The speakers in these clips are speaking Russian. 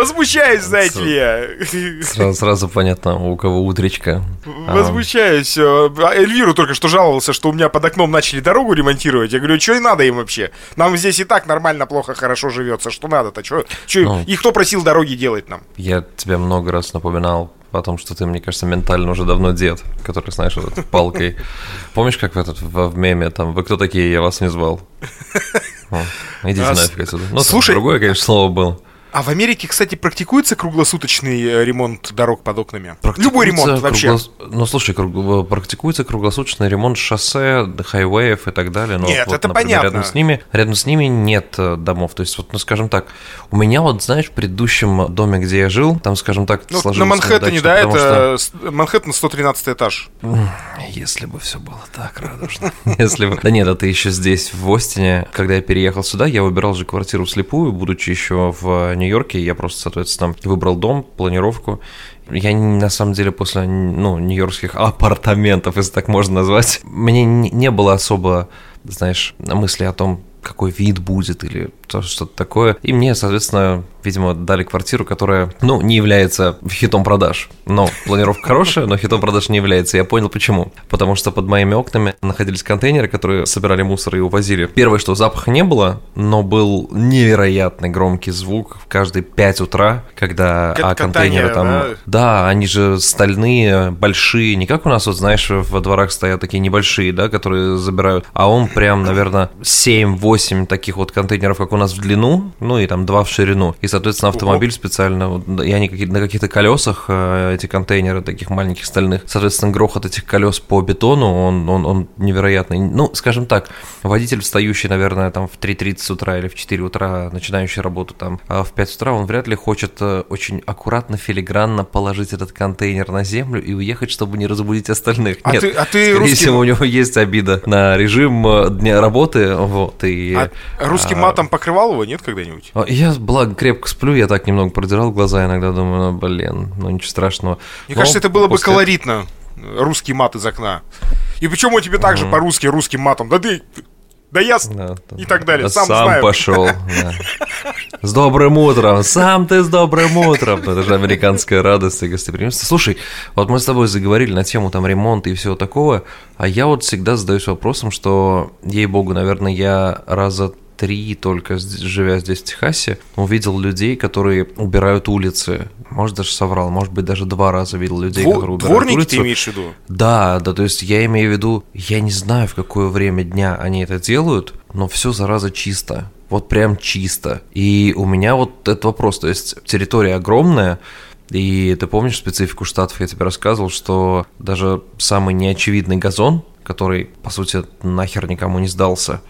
Возмущаюсь, знаете ли я. Сразу, сразу понятно, у кого утречка. Возмущаюсь. А, Эльвиру только что жаловался, что у меня под окном начали дорогу ремонтировать. Я говорю, что и надо им вообще? Нам здесь и так нормально, плохо, хорошо живется. Что надо-то? Что? Ну, и кто просил дороги делать нам? Я тебе много раз напоминал о том, что ты, мне кажется, ментально уже давно дед, который, знаешь, вот палкой. Помнишь, как в, этот, в, в меме, там, вы кто такие, я вас не звал? О, идите а, нафиг отсюда. Ну, Слушай, другое, конечно, слово было. А в Америке, кстати, практикуется круглосуточный э, ремонт дорог под окнами? Любой ремонт вообще. Круглос... Ну, слушай, круг... Э, практикуется круглосуточный ремонт шоссе, хайвеев и так далее. Но нет, вот, это например, понятно. Рядом с, ними, рядом с ними нет э, домов. То есть, вот, ну, скажем так, у меня вот, знаешь, в предыдущем доме, где я жил, там, скажем так, ну, сложилось... На Манхэттене, да, это что... Манхэттен 113 этаж. Если бы все было так радужно. Если бы... Да нет, это еще здесь, в Остине, когда я переехал сюда, я выбирал же квартиру вслепую, будучи еще в Нью-Йорке, я просто, соответственно, выбрал дом, планировку, я на самом деле после ну, нью-йоркских апартаментов, если так можно назвать, мне не было особо, знаешь, мысли о том, какой вид будет или что-то такое. И мне, соответственно, видимо, дали квартиру, которая, ну, не является хитом продаж. Но планировка хорошая, но хитом продаж не является. Я понял почему. Потому что под моими окнами находились контейнеры, которые собирали мусор и увозили. Первое, что запаха не было, но был невероятный громкий звук в каждые 5 утра, когда а, контейнеры там... Да? да, они же стальные, большие, не как у нас, вот знаешь, во дворах стоят такие небольшие, да, которые забирают, а он прям, наверное, 7-8 таких вот контейнеров, как у нас в длину, ну и там два в ширину. И, соответственно, автомобиль специально, и они на каких-то колесах, э, эти контейнеры таких маленьких стальных, соответственно, грохот этих колес по бетону, он, он, он невероятный. Ну, скажем так, водитель, встающий, наверное, там в 3.30 утра или в 4 утра, начинающий работу там а в 5 утра, он вряд ли хочет э, очень аккуратно, филигранно положить этот контейнер на землю и уехать, чтобы не разбудить остальных. А Нет, ты, а ты скорее русским... всего, у него есть обида на режим э, дня работы, вот, и... А русским матом открывал его, нет, когда-нибудь? А, я, благо, крепко сплю, я так немного продирал глаза, иногда думаю, ну, блин, ну ничего страшного. Мне Но кажется, это было бы колоритно, русский мат из окна. И почему тебе так же по-русски, русским матом? Да ты да я да, и так далее. Сам, сам знаю. пошел. Да. С добрым утром. Сам ты с добрым утром. Это же американская радость и гостеприимство. Слушай, вот мы с тобой заговорили на тему там ремонта и всего такого, а я вот всегда задаюсь вопросом, что, ей-богу, наверное, я раза три только живя здесь в Техасе, увидел людей, которые убирают улицы. Может, даже соврал, может быть, даже два раза видел людей, Двор, которые убирают дворники улицу. ты имеешь в виду? Да, да, то есть я имею в виду, я не знаю, в какое время дня они это делают, но все зараза чисто. Вот прям чисто. И у меня вот этот вопрос, то есть территория огромная, и ты помнишь специфику штатов, я тебе рассказывал, что даже самый неочевидный газон, который, по сути, нахер никому не сдался,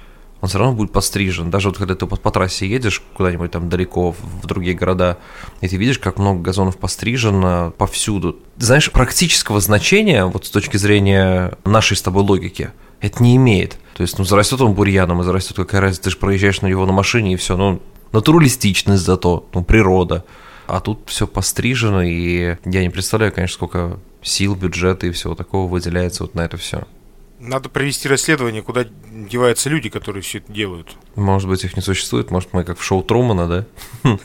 он все равно будет пострижен. Даже вот когда ты по, по трассе едешь куда-нибудь там далеко в другие города, и ты видишь, как много газонов пострижено повсюду. Знаешь, практического значения, вот с точки зрения нашей с тобой логики, это не имеет. То есть, ну, зарастет он бурьяном, и зарастет какая разница, ты же проезжаешь на него на машине, и все, ну, натуралистичность зато, ну, природа. А тут все пострижено, и я не представляю, конечно, сколько сил, бюджета и всего такого выделяется вот на это все. Надо провести расследование, куда деваются люди, которые все это делают. Может быть, их не существует, может, мы как в шоу Трумана, да,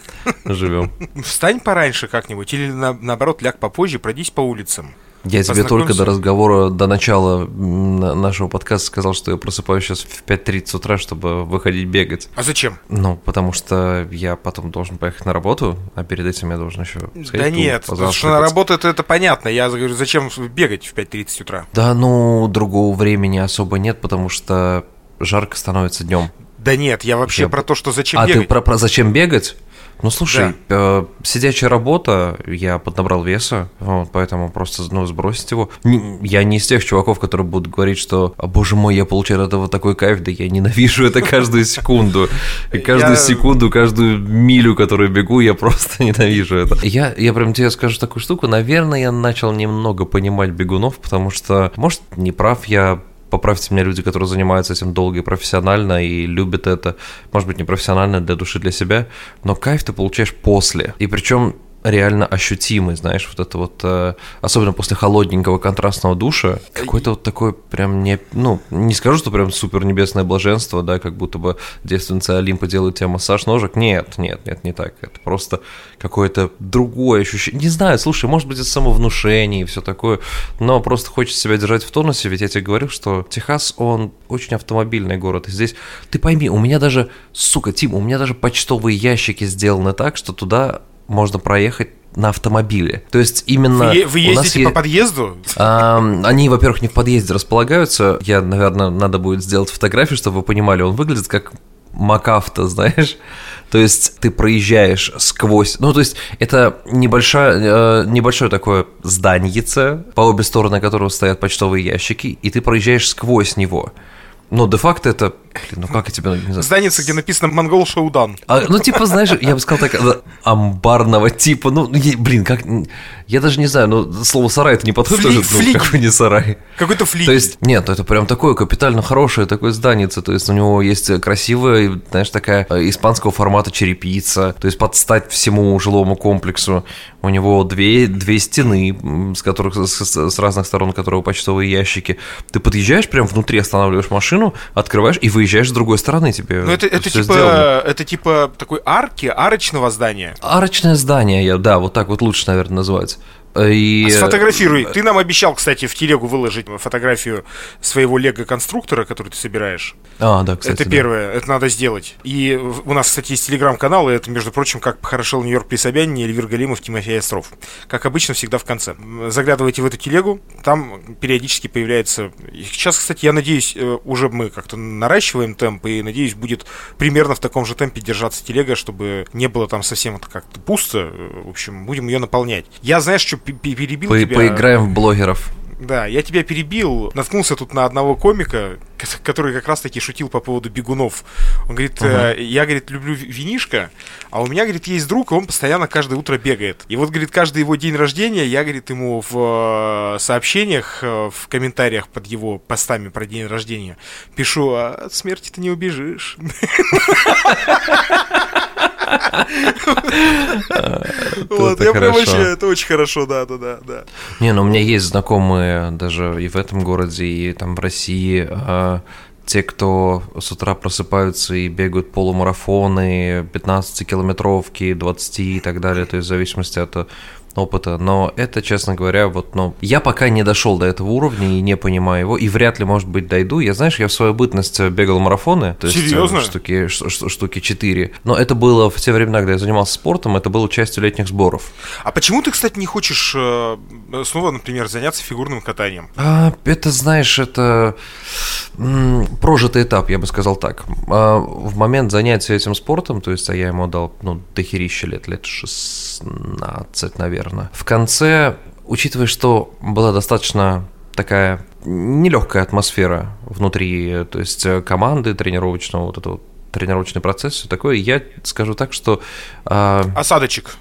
живем. Встань пораньше как-нибудь, или наоборот, ляг попозже, пройдись по улицам. Я тебе только до разговора, до начала нашего подкаста сказал, что я просыпаюсь сейчас в 5.30 утра, чтобы выходить бегать. А зачем? Ну, потому что я потом должен поехать на работу, а перед этим я должен еще сходить. Да нет, потому что на работу это, это понятно. Я говорю, зачем бегать в 5.30 утра? Да, ну, другого времени особо нет, потому что жарко становится днем. Да нет, я вообще я... про то, что зачем а бегать. А ты про, про зачем бегать? Ну, слушай, да. э, сидячая работа, я поднабрал веса, вот, поэтому просто, ну, сбросить его. Я не из тех чуваков, которые будут говорить, что, «А, боже мой, я получаю от этого такой кайф, да я ненавижу это каждую секунду. Каждую секунду, каждую милю, которую бегу, я просто ненавижу это. Я, я прям тебе скажу такую штуку, наверное, я начал немного понимать бегунов, потому что, может, не прав я поправьте меня люди, которые занимаются этим долго и профессионально и любят это, может быть, не профессионально, для души, для себя, но кайф ты получаешь после. И причем реально ощутимый, знаешь, вот это вот, э, особенно после холодненького контрастного душа, какой-то вот такой прям не, ну, не скажу, что прям супер небесное блаженство, да, как будто бы девственницы Олимпа делают тебе массаж ножек, нет, нет, нет, не так, это просто какое-то другое ощущение, не знаю, слушай, может быть, это самовнушение и все такое, но просто хочется себя держать в тонусе, ведь я тебе говорил, что Техас, он очень автомобильный город, и здесь, ты пойми, у меня даже, сука, Тим, у меня даже почтовые ящики сделаны так, что туда можно проехать на автомобиле. То есть именно... Вы, вы ездите по подъезду? А, они, во-первых, не в подъезде располагаются. Я, наверное, надо будет сделать фотографию, чтобы вы понимали. Он выглядит как МакАвто, знаешь? То есть ты проезжаешь сквозь... Ну, то есть это небольшое, э, небольшое такое зданиеце, по обе стороны которого стоят почтовые ящики, и ты проезжаешь сквозь него. Но де-факто это Блин, ну как я тебе... Не знаю. Зданица, где написано «Монгол Шоудан». А, ну, типа, знаешь, я бы сказал так, амбарного типа, ну, блин, как... Я даже не знаю, ну, слово «сарай» это не подходит Фли, тоже, ну, какой не сарай. Какой-то флик. То есть, нет, это прям такое капитально хорошее такое зданице, то есть у него есть красивая, знаешь, такая э, испанского формата черепица, то есть подстать всему жилому комплексу. У него две, две стены, с которых с, с разных сторон которого почтовые ящики. Ты подъезжаешь прям внутри, останавливаешь машину, открываешь и выезжаешь выезжаешь с другой стороны, тебе Ну, это, это, типа, это типа такой арки, арочного здания. Арочное здание, я, да, вот так вот лучше, наверное, называть. И... А сфотографируй. Ты нам обещал, кстати, в телегу выложить фотографию своего лего-конструктора, который ты собираешь. А, да, кстати. Это да. первое, это надо сделать. И у нас, кстати, есть телеграм-канал, и это, между прочим, как похорошел Нью-Йорк при Собянине, Эльвир Галимов, Тимофей Остров. Как обычно, всегда в конце. Заглядывайте в эту телегу, там периодически появляется... Сейчас, кстати, я надеюсь, э, уже мы как-то наращиваем темп, и надеюсь, будет примерно в таком же темпе держаться телега, чтобы не было там совсем как-то пусто. В общем, будем ее наполнять. Я, знаешь, что перебил По тебя. Поиграем в блогеров. Да, я тебя перебил, наткнулся тут на одного комика, который как раз-таки шутил по поводу бегунов. Он говорит, uh-huh. я, говорит, люблю винишко, а у меня, говорит, есть друг, и он постоянно каждое утро бегает. И вот, говорит, каждый его день рождения я, говорит, ему в э, сообщениях, э, в комментариях под его постами про день рождения пишу, а от смерти ты не убежишь. Вот, я прям вообще, это очень хорошо, да, да, да, да. Не, ну у меня есть знакомые даже и в этом городе, и там в России, а, те, кто с утра просыпаются и бегают полумарафоны, 15-километровки, 20 и так далее, то есть в зависимости от опыта, но это, честно говоря, вот, ну, я пока не дошел до этого уровня и не понимаю его, и вряд ли, может быть, дойду. Я, знаешь, я в свою бытность бегал марафоны, то есть э, Серьезно? штуки, штуки 4, но это было в те времена, когда я занимался спортом, это было частью летних сборов. А почему ты, кстати, не хочешь э, снова, например, заняться фигурным катанием? А, это, знаешь, это прожитый этап, я бы сказал так. А, в момент занятия этим спортом, то есть, а я ему дал, ну, дохерища лет, лет 16, наверное, наверное. В конце, учитывая, что была достаточно такая нелегкая атмосфера внутри, то есть э, команды тренировочного, вот этого тренировочный процесс, все такое, я скажу так, что... Э, Осадочек.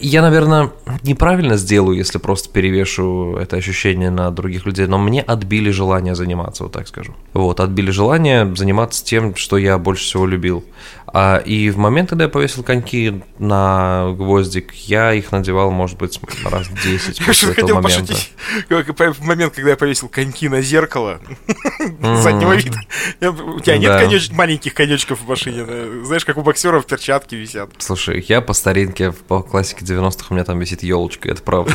Я, наверное, неправильно сделаю, если просто перевешу это ощущение на других людей, но мне отбили желание заниматься, вот так скажу. Вот, отбили желание заниматься тем, что я больше всего любил. А, и в момент, когда я повесил коньки на гвоздик, я их надевал, может быть, раз 10 после этого момента. В момент, когда я повесил коньки на зеркало заднего вида. У тебя нет маленьких конечков в машине? Знаешь, как у боксеров перчатки висят. Слушай, я по старинке, по классике 90-х у меня там висит елочка, это правда.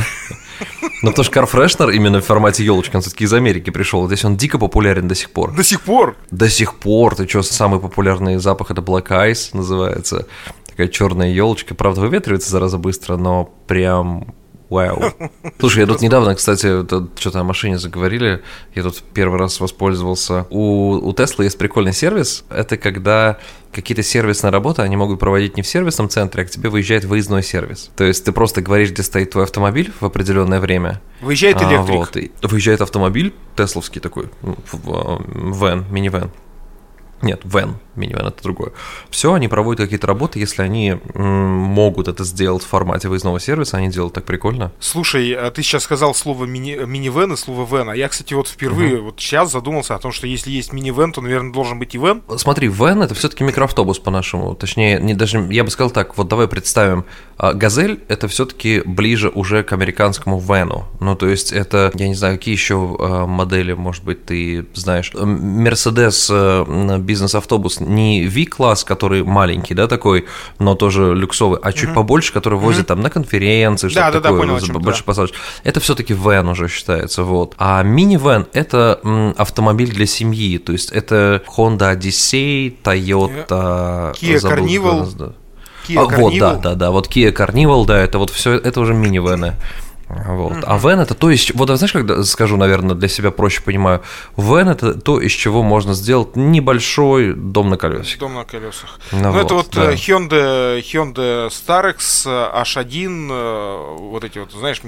Ну, потому что Карфрешнер именно в формате елочки, он все-таки из Америки пришел. Здесь он дико популярен до сих пор. До сих пор? До сих пор. Ты что, самый популярный запах это Black Eyes называется. Такая черная елочка. Правда, выветривается зараза быстро, но прям Вау. Слушай, я тут недавно, кстати, что-то о машине заговорили. Я тут первый раз воспользовался. У, у Tesla есть прикольный сервис. Это когда какие-то сервисные работы они могут проводить не в сервисном центре, а к тебе выезжает выездной сервис. То есть ты просто говоришь, где стоит твой автомобиль в определенное время. Выезжает а, электрик. А, вот, выезжает автомобиль, тесловский такой, вен, мини-вен. Нет, вен, минивэн это другое. Все, они проводят какие-то работы, если они могут это сделать в формате выездного сервиса, они делают так прикольно. Слушай, а ты сейчас сказал слово мини, минивэн и слово вен, а я, кстати, вот впервые угу. вот сейчас задумался о том, что если есть минивэн, то, наверное, должен быть и вен. Смотри, вен это все-таки микроавтобус по-нашему, точнее, не даже, я бы сказал так, вот давай представим, а, Газель это все-таки ближе уже к американскому вену, ну то есть это, я не знаю, какие еще а, модели, может быть, ты знаешь, Мерседес бизнес-автобус не V-класс, который маленький, да, такой, но тоже люксовый, а чуть побольше, который возит там на конференции, что-то да, такое, да, понял, больше да. посадочек. Это все-таки вен уже считается, вот. А мини-вен – это автомобиль для семьи, то есть это Honda Odyssey, Toyota... Kia Carnival. Kia а, Вот, да, да, да, вот Kia Carnival, да, это вот все, это уже мини-вены. Вот. Mm-hmm. А вен это то, из вот знаешь, когда скажу, наверное, для себя проще понимаю, вен это то, из чего можно сделать небольшой дом на колесах. Дом на колесах. Ну, ну вот, это вот да. Э, Hyundai, Hyundai Starex H1, э, вот эти вот, знаешь,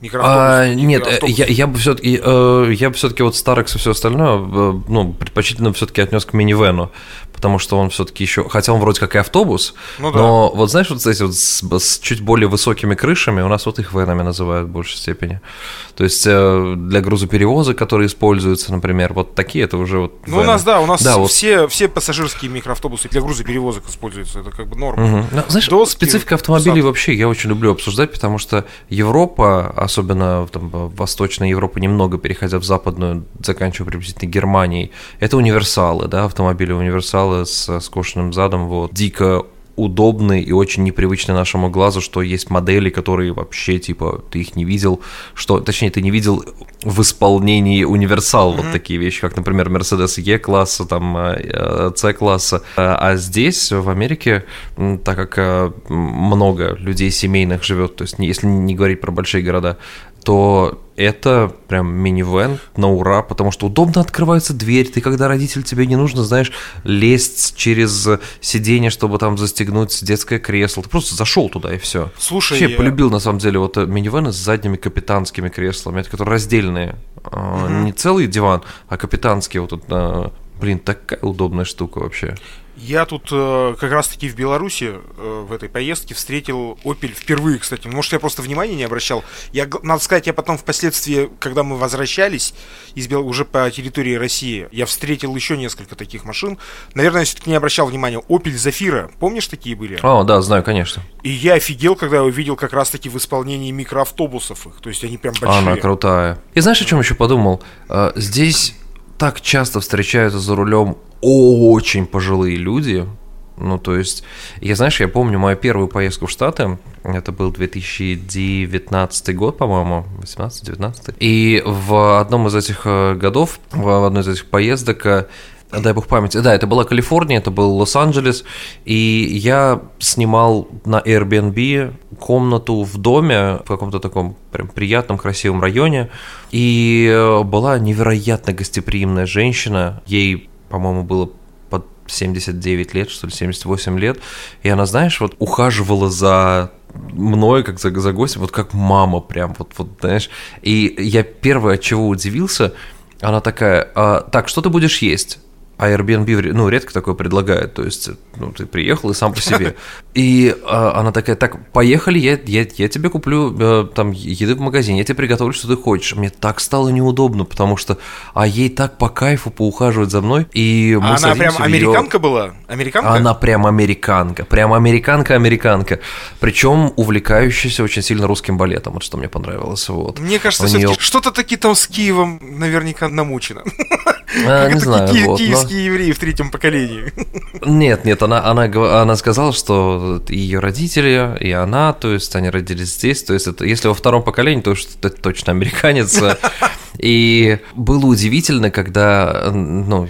микроавтобусы. А, нет, я, я бы все-таки, э, я бы все-таки вот Starex и все остальное, ну, предпочтительно все-таки отнес к минивену, потому что он все-таки еще, хотя он вроде как и автобус, ну, да. но вот знаешь, вот эти вот с, с чуть более высокими крышами, у нас вот их венами называют в большей степени. То есть э, для грузоперевозок, которые используются, например, вот такие, это уже вот. Ну, у нас, да, у нас да, все, вот... все пассажирские микроавтобусы для грузоперевозок используются, это как бы норма. Угу. Ну, знаешь, Доски, специфика автомобилей сад. вообще я очень люблю обсуждать, потому что Европа, особенно там, Восточная Европа, немного переходя в западную, заканчивая приблизительно Германией, это универсалы, да, автомобили универсалы сериалы с скошенным задом, вот, дико удобный и очень непривычный нашему глазу, что есть модели, которые вообще, типа, ты их не видел, что, точнее, ты не видел в исполнении универсал, mm-hmm. вот такие вещи, как, например, Mercedes E-класса, там, C-класса. Э, э, а здесь, в Америке, так как э, много людей семейных живет, то есть, если не говорить про большие города, то это прям минивэн на ура, потому что удобно открывается дверь. Ты, когда родитель, тебе не нужно, знаешь, лезть через сиденье, чтобы там застегнуть детское кресло. Ты просто зашел туда и все. Слушай, я полюбил на самом деле вот минивэны с задними капитанскими креслами, которые раздельные. Угу. Не целый диван, а капитанские вот тут. Блин, такая удобная штука вообще. Я тут э, как раз-таки в Беларуси э, в этой поездке встретил Opel впервые, кстати. Может, я просто внимания не обращал. Я, надо сказать, я потом впоследствии, когда мы возвращались из Бел... уже по территории России, я встретил еще несколько таких машин. Наверное, я все-таки не обращал внимания. Opel Zafira, помнишь, такие были? О, да, знаю, конечно. И я офигел, когда я увидел как раз-таки в исполнении микроавтобусов их. То есть они прям большие. Она крутая. И знаешь, о чем еще подумал? Э, здесь так часто встречаются за рулем очень пожилые люди. Ну, то есть, я, знаешь, я помню мою первую поездку в Штаты, это был 2019 год, по-моему, 18-19. И в одном из этих э, годов, в одной из этих поездок э, дай бог памяти, да, это была Калифорния, это был Лос-Анджелес, и я снимал на Airbnb комнату в доме в каком-то таком прям приятном, красивом районе, и э, была невероятно гостеприимная женщина, ей, по-моему, было под 79 лет, что ли, 78 лет, и она, знаешь, вот ухаживала за мной, как за, за гостем, вот как мама прям, вот, вот, знаешь, и я первое, от чего удивился, она такая, а, так, что ты будешь есть? А Airbnb, ну, редко такое предлагает, то есть, ну, ты приехал и сам по себе. И а, она такая, так, поехали, я, я, я тебе куплю а, там еды в магазине, я тебе приготовлю, что ты хочешь. Мне так стало неудобно, потому что, а ей так по кайфу поухаживать за мной, и мы а она прям американка ее... была? Американка? Она прям американка, прям американка-американка, причем увлекающаяся очень сильно русским балетом, вот что мне понравилось, вот. Мне кажется, нее... что-то таки там с Киевом наверняка намучено. А, не знаю, вот, киевские евреи в третьем поколении. Нет, нет, она, она, она сказала, что ее родители и она, то есть они родились здесь, то есть это, если во втором поколении, то это точно американец. И было удивительно, когда, ну,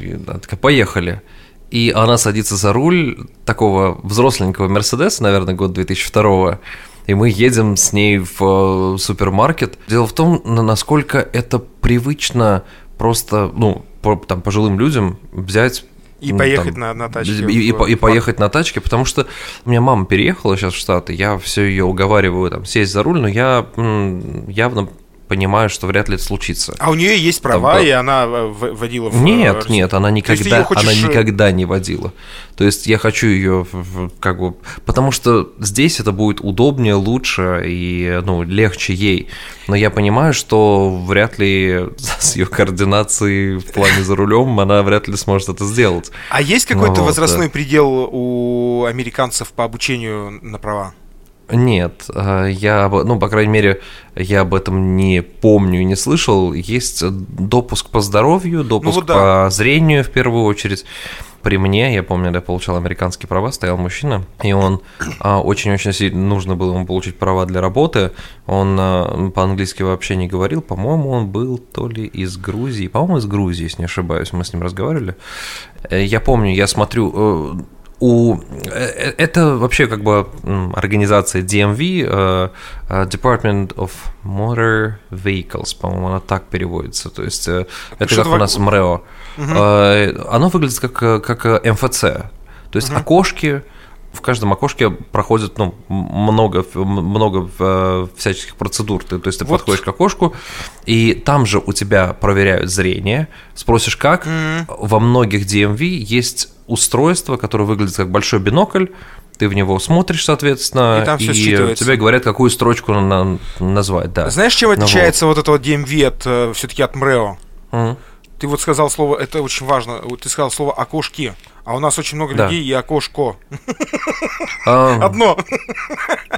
поехали, и она садится за руль такого взросленького Мерседеса, наверное, год 2002 и мы едем с ней в э, супермаркет. Дело в том, насколько это привычно просто, ну, по, там, пожилым людям взять и поехать там, на, на тачке. И, и, и поехать на тачке, потому что у меня мама переехала сейчас в Штаты, я все ее уговариваю там сесть за руль, но я явно понимаю, что вряд ли это случится. А у нее есть права, Там, и она водила в Нет, нет, она никогда, хочешь... она э, никогда не водила. То есть я хочу ее как бы... Потому что здесь это будет удобнее, лучше и ну, легче ей. Но я понимаю, что вряд ли с ее координацией в плане за рулем она вряд ли сможет это сделать. А есть какой-то ну, возрастной да. предел у американцев по обучению на права? Нет, э, я, ну, по крайней мере, я об этом не помню и не слышал. Есть допуск по здоровью, допуск ну, вот да. по зрению в первую очередь. При мне, я помню, я получал американские права, стоял мужчина, и он а, очень-очень нужно было ему получить права для работы. Он а, по-английски вообще не говорил, по-моему, он был то ли из Грузии, по-моему, из Грузии, если не ошибаюсь, мы с ним разговаривали. Э, я помню, я смотрю, э, у э, это вообще как бы организация DMV, Department of Motor Vehicles, по-моему, она так переводится. То есть это Что как у нас МРЭО. Угу. Оно выглядит как, как МФЦ. То есть угу. окошки, в каждом окошке проходит ну, много, много э, всяческих процедур. Ты, то есть ты вот. подходишь к окошку, и там же у тебя проверяют зрение. Спросишь, как? Mm-hmm. Во многих DMV есть устройство, которое выглядит как большой бинокль, ты в него смотришь, соответственно, и, там и тебе говорят, какую строчку на, назвать, да. Знаешь, чем отличается ну, вот. вот это вот DMV от э, все-таки от МРЭО? Mm-hmm. Ты вот сказал слово, это очень важно, ты сказал слово окошки. А у нас очень много да. людей и окошко. Одно.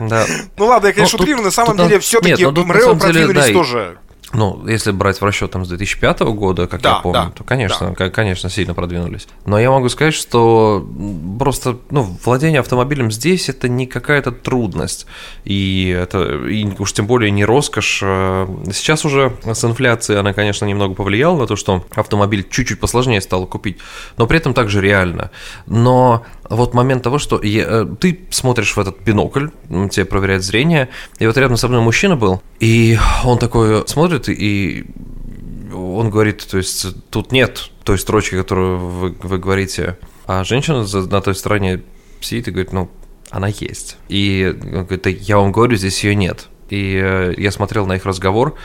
Да. Ну ладно, я, конечно, ну, утрирую, на самом деле все-таки ну, МРЭО продвинулись тоже. Ну, если брать в расчет там с 2005 года, как да, я помню, да, то, конечно, да. конечно, сильно продвинулись. Но я могу сказать, что просто, ну, владение автомобилем здесь это не какая-то трудность. И это, и уж тем более не роскошь. Сейчас уже с инфляцией она, конечно, немного повлияла на то, что автомобиль чуть-чуть посложнее стало купить, но при этом также реально. Но вот момент того, что я, э, ты смотришь в этот бинокль, тебе проверяет зрение, и вот рядом со мной мужчина был, и он такой смотрит, и он говорит, то есть тут нет той строчки, которую вы, вы говорите, а женщина на той стороне сидит и говорит, ну, она есть. И он говорит, я вам говорю, здесь ее нет. И э, я смотрел на их разговор,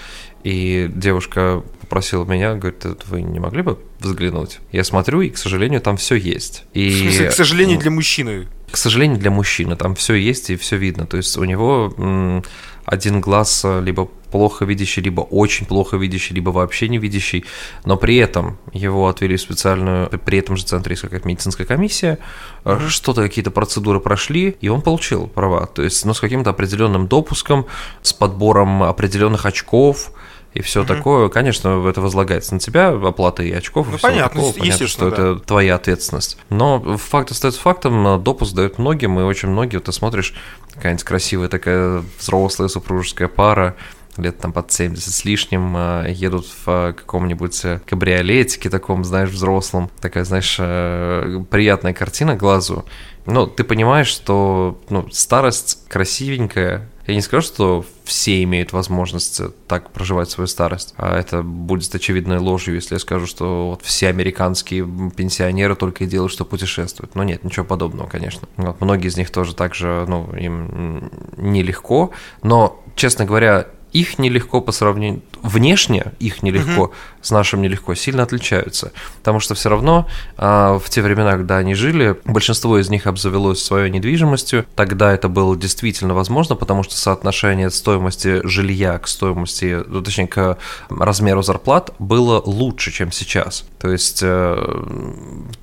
и девушка попросила меня, говорит, вы не могли бы взглянуть? Я смотрю, и, к сожалению, там все есть. И, в смысле, к сожалению, для мужчины? К сожалению, для мужчины. Там все есть и все видно. То есть у него м, один глаз э, либо плохо видящий, либо очень плохо видящий, либо вообще не видящий, но при этом его отвели в специальную, при этом же центре есть какая-то медицинская комиссия, mm-hmm. что-то, какие-то процедуры прошли, и он получил права, то есть, ну, с каким-то определенным допуском, с подбором определенных очков, и все mm-hmm. такое, конечно, это возлагается на тебя, оплата и очков, ну, и понятно, такого. понятно, что да. это твоя ответственность. Но факт остается фактом, допуск дают многим, и очень многие, ты смотришь, какая-нибудь красивая такая взрослая супружеская пара, лет там под 70 с лишним, а, едут в а, каком-нибудь э, кабриолетике таком, знаешь, взрослом. Такая, знаешь, э, приятная картина глазу. Но ты понимаешь, что ну, старость красивенькая. Я не скажу, что все имеют возможность так проживать свою старость. А это будет очевидной ложью, если я скажу, что вот все американские пенсионеры только и делают, что путешествуют. Но нет, ничего подобного, конечно. Вот, многие из них тоже так же, ну, им нелегко. Но, честно говоря, их нелегко по сравнению, внешне их нелегко угу. с нашим нелегко, сильно отличаются. Потому что все равно а, в те времена, когда они жили, большинство из них обзавелось своей недвижимостью. Тогда это было действительно возможно, потому что соотношение стоимости жилья к стоимости, ну, точнее, к размеру зарплат было лучше, чем сейчас. То есть э,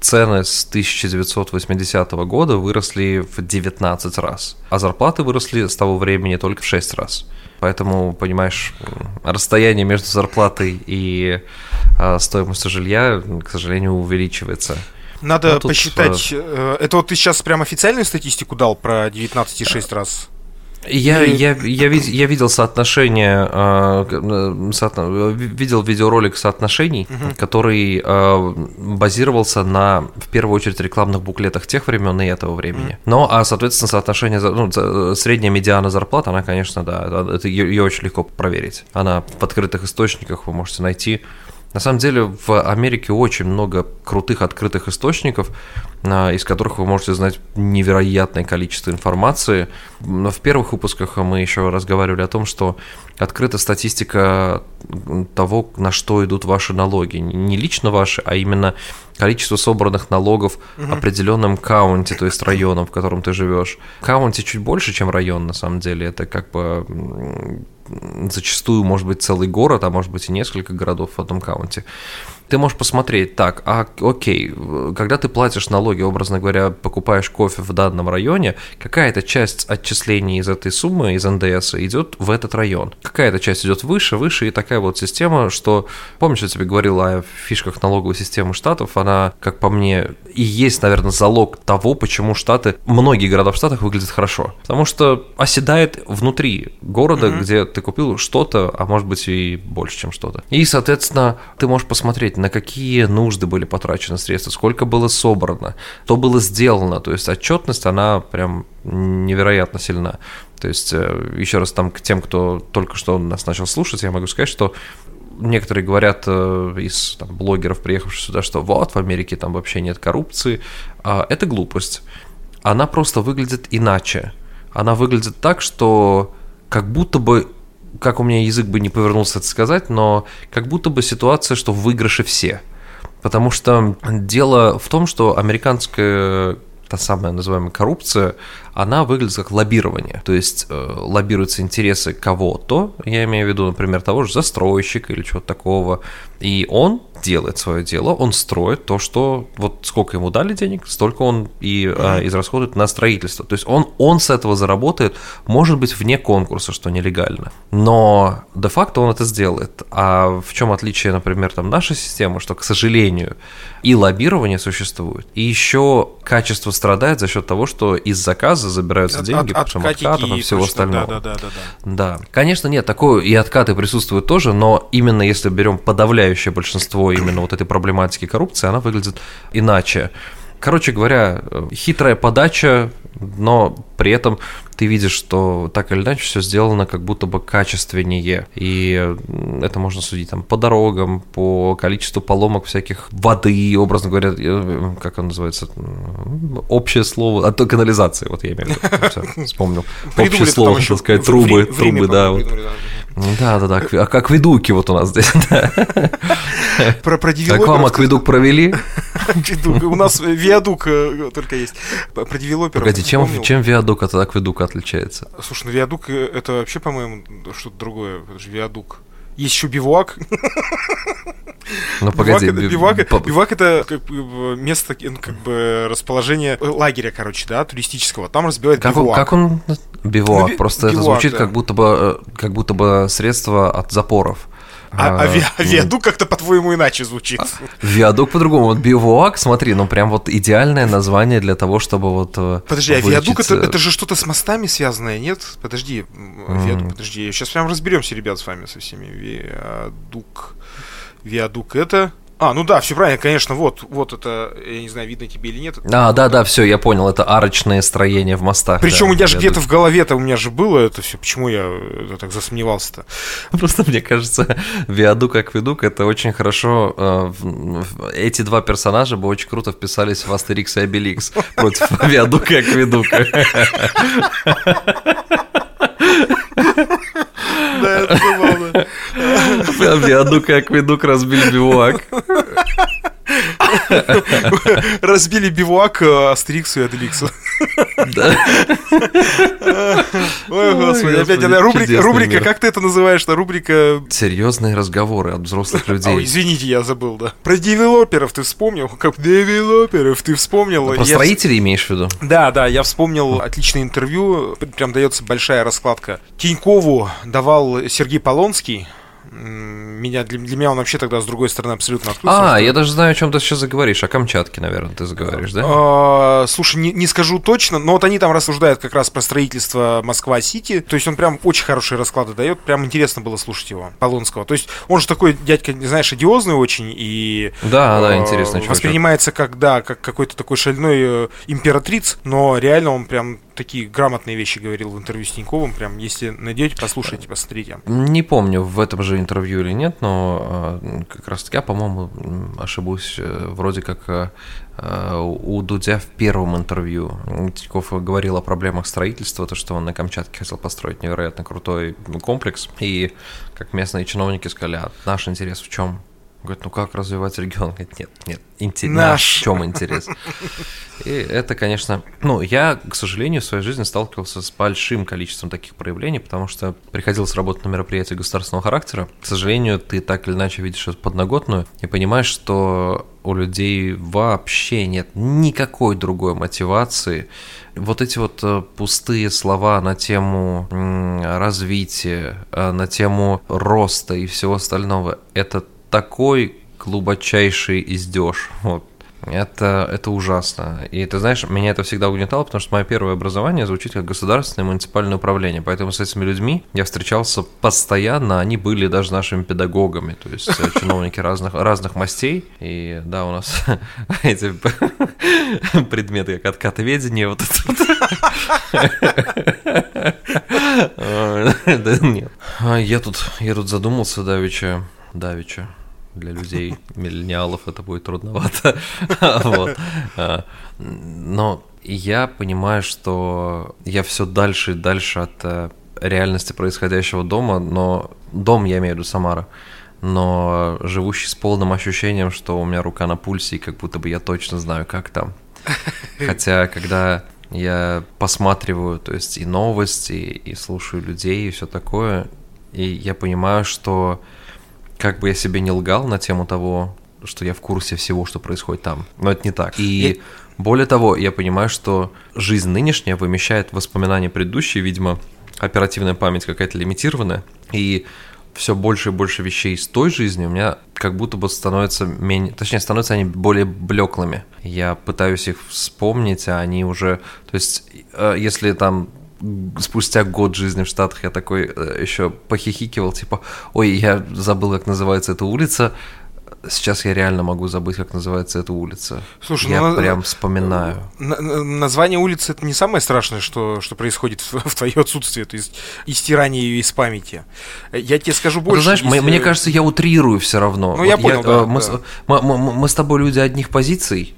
цены с 1980 года выросли в 19 раз, а зарплаты выросли с того времени только в 6 раз. Поэтому, понимаешь, расстояние между зарплатой и э, стоимостью жилья, к сожалению, увеличивается. Надо тут, посчитать. Э, это вот ты сейчас прям официальную статистику дал про 19,6 раз? Я, я, я, вид, я видел соотношение, э, соотно, видел видеоролик соотношений, угу. который э, базировался на, в первую очередь, рекламных буклетах тех времен и этого времени. Угу. Но, а, соответственно, соотношение, ну, средняя медиана зарплат, она, конечно, да, это ее, ее очень легко проверить. Она в открытых источниках вы можете найти На самом деле в Америке очень много крутых открытых источников, а, из которых вы можете знать невероятное количество информации. Но в первых выпусках мы еще разговаривали о том, что открыта статистика того, на что идут ваши налоги. Не лично ваши, а именно количество собранных налогов угу. определенном каунте, то есть районом, в котором ты живешь. Каунте чуть больше, чем район, на самом деле. Это как бы зачастую может быть целый город, а может быть и несколько городов в одном каунте ты можешь посмотреть, так, а окей, когда ты платишь налоги, образно говоря, покупаешь кофе в данном районе, какая-то часть отчислений из этой суммы, из НДС, идет в этот район. Какая-то часть идет выше, выше, и такая вот система, что, помнишь, я тебе говорил о фишках налоговой системы штатов, она, как по мне, и есть, наверное, залог того, почему штаты, многие города в штатах выглядят хорошо. Потому что оседает внутри города, mm-hmm. где ты купил что-то, а может быть и больше, чем что-то. И, соответственно, ты можешь посмотреть, на какие нужды были потрачены средства, сколько было собрано, что было сделано. То есть отчетность, она прям невероятно сильна. То есть, э, еще раз там к тем, кто только что нас начал слушать, я могу сказать, что некоторые говорят э, из там, блогеров, приехавших сюда, что вот в Америке там вообще нет коррупции. А это глупость. Она просто выглядит иначе. Она выглядит так, что как будто бы как у меня язык бы не повернулся это сказать, но как будто бы ситуация, что в выигрыше все. Потому что дело в том, что американская та самая называемая коррупция, она выглядит как лоббирование. То есть э, лоббируются интересы кого-то, я имею в виду, например, того же застройщика или чего-то такого, и он делает свое дело, он строит то, что вот сколько ему дали денег, столько он и mm-hmm. израсходует на строительство. То есть он, он с этого заработает, может быть, вне конкурса, что нелегально. Но де-факто он это сделает. А в чем отличие, например, там нашей системы, что, к сожалению, и лоббирование существует, и еще качество страдает за счет того, что из заказа забираются деньги, от, от откатов и всего остального. Да, да, да, да, да. да. Конечно, нет, такое и откаты присутствуют тоже, но именно если берем подавляющее большинство именно вот этой проблематики коррупции, она выглядит иначе. Короче говоря, хитрая подача, но при этом ты видишь, что так или иначе все сделано как будто бы качественнее. И это можно судить там по дорогам, по количеству поломок всяких воды, образно говоря, э, как он называется, общее слово, а то канализации, вот я имею в виду, все, вспомнил. Общее слово, хотел сказать, трубы, трубы, да. Да, да, да, а как ведуки вот у нас здесь. Про, про Как вам акведук провели? У нас виадук э, только есть. Про девелоперов. Погоди, чем, чем виадук от акведука отличается? Слушай, ну виадук э, это вообще, по-моему, что-то другое. Это же виадук. Есть еще бивуак. Ну погоди, бивак, это, бивак, бивак это как бы место, ну, как бы расположение лагеря, короче, да, туристического. Там разбивают как, бивуак. Как он бивуак? Ну, Просто бивуак, это звучит да. как будто бы э, как будто бы средство от запоров. А, а, ви, а виадук как-то по-твоему иначе звучит. Виадук по-другому. Вот бивуак, смотри, ну прям вот идеальное название для того, чтобы вот... Э, подожди, а виадук это, это же что-то с мостами связанное, нет? Подожди, виадук, подожди. Сейчас прям разберемся, ребят, с вами со всеми. Виадук. Виадук это... А, ну да, все правильно, конечно, вот, вот это, я не знаю, видно тебе или нет. А, да, да, все, я понял, это арочное строение в мостах. Причем да, у меня же где-то в голове-то у меня же было это все, почему я это так засомневался-то? Просто мне кажется, Виадук как Акведук это очень хорошо, э, эти два персонажа бы очень круто вписались в Астерикс и Обеликс против Виадука Акведука. Да, это забавно. Виадук и Акведук разбили бивуак. Разбили бивуак э, Астериксу и Аделиксу. Ой, господи, опять она рубрика, рубрика, как ты это называешь, на рубрика... Серьезные разговоры от взрослых людей. Извините, я забыл, да. Про девелоперов ты вспомнил? Как девелоперов ты вспомнил? Про строителей имеешь в виду? Да, да, я вспомнил отличное интервью, прям дается большая раскладка. Тинькову давал Сергей Полонский, меня, для, для меня он вообще тогда с другой стороны абсолютно открылся. А, я даже знаю, о чем ты сейчас заговоришь. О Камчатке, наверное, ты заговоришь, да? А, слушай, не, не скажу точно, но вот они там рассуждают как раз про строительство Москва-Сити. То есть он прям очень хорошие расклады дает. Прям интересно было слушать его, Полонского. То есть он же такой дядька, знаешь, одиозный очень и... Да, да, интересно. Воспринимается как, да, как какой-то такой шальной э, императриц, но реально он прям такие грамотные вещи говорил в интервью с Тиньковым. Прям, если найдете, послушайте, посмотрите. Не помню, в этом же интервью или нет, но а, как раз таки я, по-моему, ошибусь, э, вроде как э, э, у Дудя в первом интервью Тиньков говорил о проблемах строительства, то, что он на Камчатке хотел построить невероятно крутой комплекс, и как местные чиновники сказали, а наш интерес в чем? Говорит, ну как развивать регион? Говорит, нет, нет, интерес. Наш. В чем интерес? И это, конечно, ну, я, к сожалению, в своей жизни сталкивался с большим количеством таких проявлений, потому что приходилось работать на мероприятии государственного характера. К сожалению, ты так или иначе видишь эту подноготную и понимаешь, что у людей вообще нет никакой другой мотивации. Вот эти вот э, пустые слова на тему развития, э, на тему роста и всего остального, это такой глубочайший издеж. Вот. Это, это ужасно. И ты знаешь, меня это всегда угнетало, потому что мое первое образование звучит как государственное муниципальное управление. Поэтому с этими людьми я встречался постоянно. Они были даже нашими педагогами, то есть э, чиновники разных, разных мастей. И да, у нас эти предметы, как откатоведение, вот это вот. Нет. Я тут, я тут задумался, Давича, Давича для людей, миллениалов это будет трудновато. вот. А, но я понимаю, что я все дальше и дальше от э, реальности происходящего дома, но дом я имею в виду Самара, но живущий с полным ощущением, что у меня рука на пульсе, и как будто бы я точно знаю, как там. Хотя, когда я посматриваю, то есть и новости, и слушаю людей, и все такое, и я понимаю, что как бы я себе не лгал на тему того, что я в курсе всего, что происходит там. Но это не так. И более того, я понимаю, что жизнь нынешняя вымещает воспоминания предыдущие, видимо, оперативная память какая-то лимитированная, и все больше и больше вещей из той жизни у меня как будто бы становятся менее, точнее, становятся они более блеклыми. Я пытаюсь их вспомнить, а они уже, то есть, э, если там спустя год жизни в Штатах я такой э, еще похихикивал, типа, ой, я забыл, как называется эта улица, сейчас я реально могу забыть, как называется эта улица. Слушай, я ну, прям вспоминаю. название улицы это не самое страшное, что, что происходит в, в твое отсутствие, то есть истирание ее из памяти. Я тебе скажу больше. Ты знаешь, если... мне, кажется, я утрирую все равно. Ну, вот я понял, я, да, мы, да. Мы, мы, мы с тобой люди одних позиций.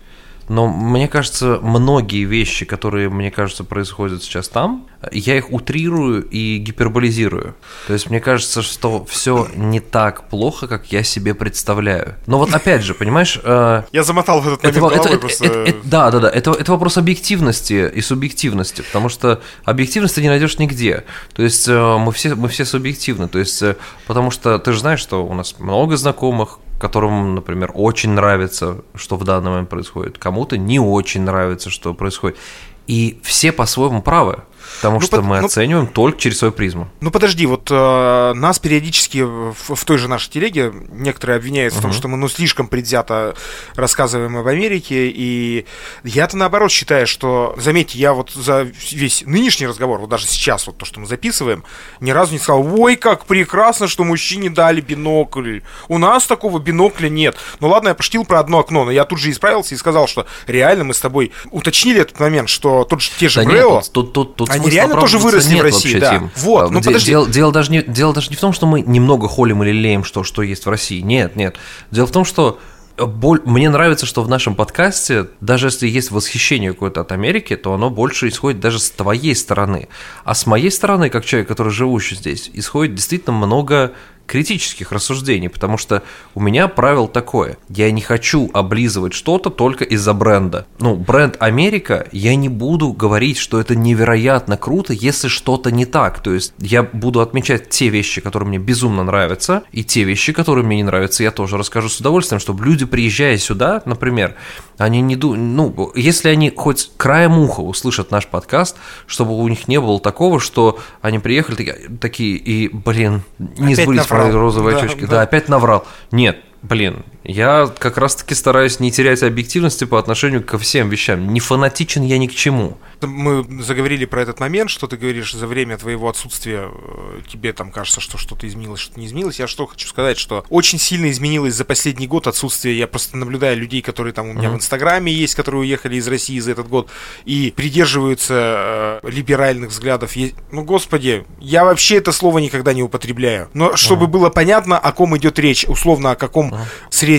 Но мне кажется, многие вещи, которые, мне кажется, происходят сейчас там, я их утрирую и гиперболизирую. То есть мне кажется, что все не так плохо, как я себе представляю. Но вот опять же, понимаешь... Э, я замотал в этот момент это, головой, это, просто... это, это, Да, да, да. Это, это вопрос объективности и субъективности, потому что объективности не найдешь нигде. То есть э, мы все, мы все субъективны. То есть э, потому что ты же знаешь, что у нас много знакомых, которому, например, очень нравится, что в данный момент происходит, кому-то не очень нравится, что происходит. И все по-своему правы. Потому ну, что под, мы ну, оцениваем только через свою призму. Ну подожди, вот э, нас периодически в, в той же нашей телеге некоторые обвиняют uh-huh. в том, что мы ну слишком предвзято рассказываем об Америке, и я-то наоборот считаю, что, заметьте, я вот за весь нынешний разговор, вот даже сейчас вот то, что мы записываем, ни разу не сказал, ой, как прекрасно, что мужчине дали бинокль. У нас такого бинокля нет. Ну ладно, я пошутил про одно окно, но я тут же исправился и сказал, что реально мы с тобой уточнили этот момент, что тот же, те же да Брео, нет, тут, тут, тут, они реально тоже выросли в России, да. Тим. Вот, а, ну подожди. Дело, дело, даже не, дело даже не в том, что мы немного холим или леем, что, что есть в России. Нет, нет. Дело в том, что боль... мне нравится, что в нашем подкасте, даже если есть восхищение какое-то от Америки, то оно больше исходит даже с твоей стороны. А с моей стороны, как человек, который живущий здесь, исходит действительно много критических рассуждений, потому что у меня правило такое. Я не хочу облизывать что-то только из-за бренда. Ну, бренд Америка, я не буду говорить, что это невероятно круто, если что-то не так. То есть я буду отмечать те вещи, которые мне безумно нравятся, и те вещи, которые мне не нравятся, я тоже расскажу с удовольствием, чтобы люди, приезжая сюда, например, они не думают, ну, если они хоть краем уха услышат наш подкаст, чтобы у них не было такого, что они приехали такие, такие и, блин, не сбылись про розовые да, очечки. Да. да, опять наврал. Нет, Блин, я как раз-таки стараюсь не терять объективности по отношению ко всем вещам. Не фанатичен я ни к чему. Мы заговорили про этот момент, что ты говоришь за время твоего отсутствия, э, тебе там кажется, что что-то изменилось, что-то не изменилось. Я что хочу сказать, что очень сильно изменилось за последний год отсутствие. Я просто наблюдаю людей, которые там у меня mm-hmm. в Инстаграме есть, которые уехали из России за этот год и придерживаются э, либеральных взглядов. Ну, господи, я вообще это слово никогда не употребляю. Но чтобы mm-hmm. было понятно, о ком идет речь, условно, о каком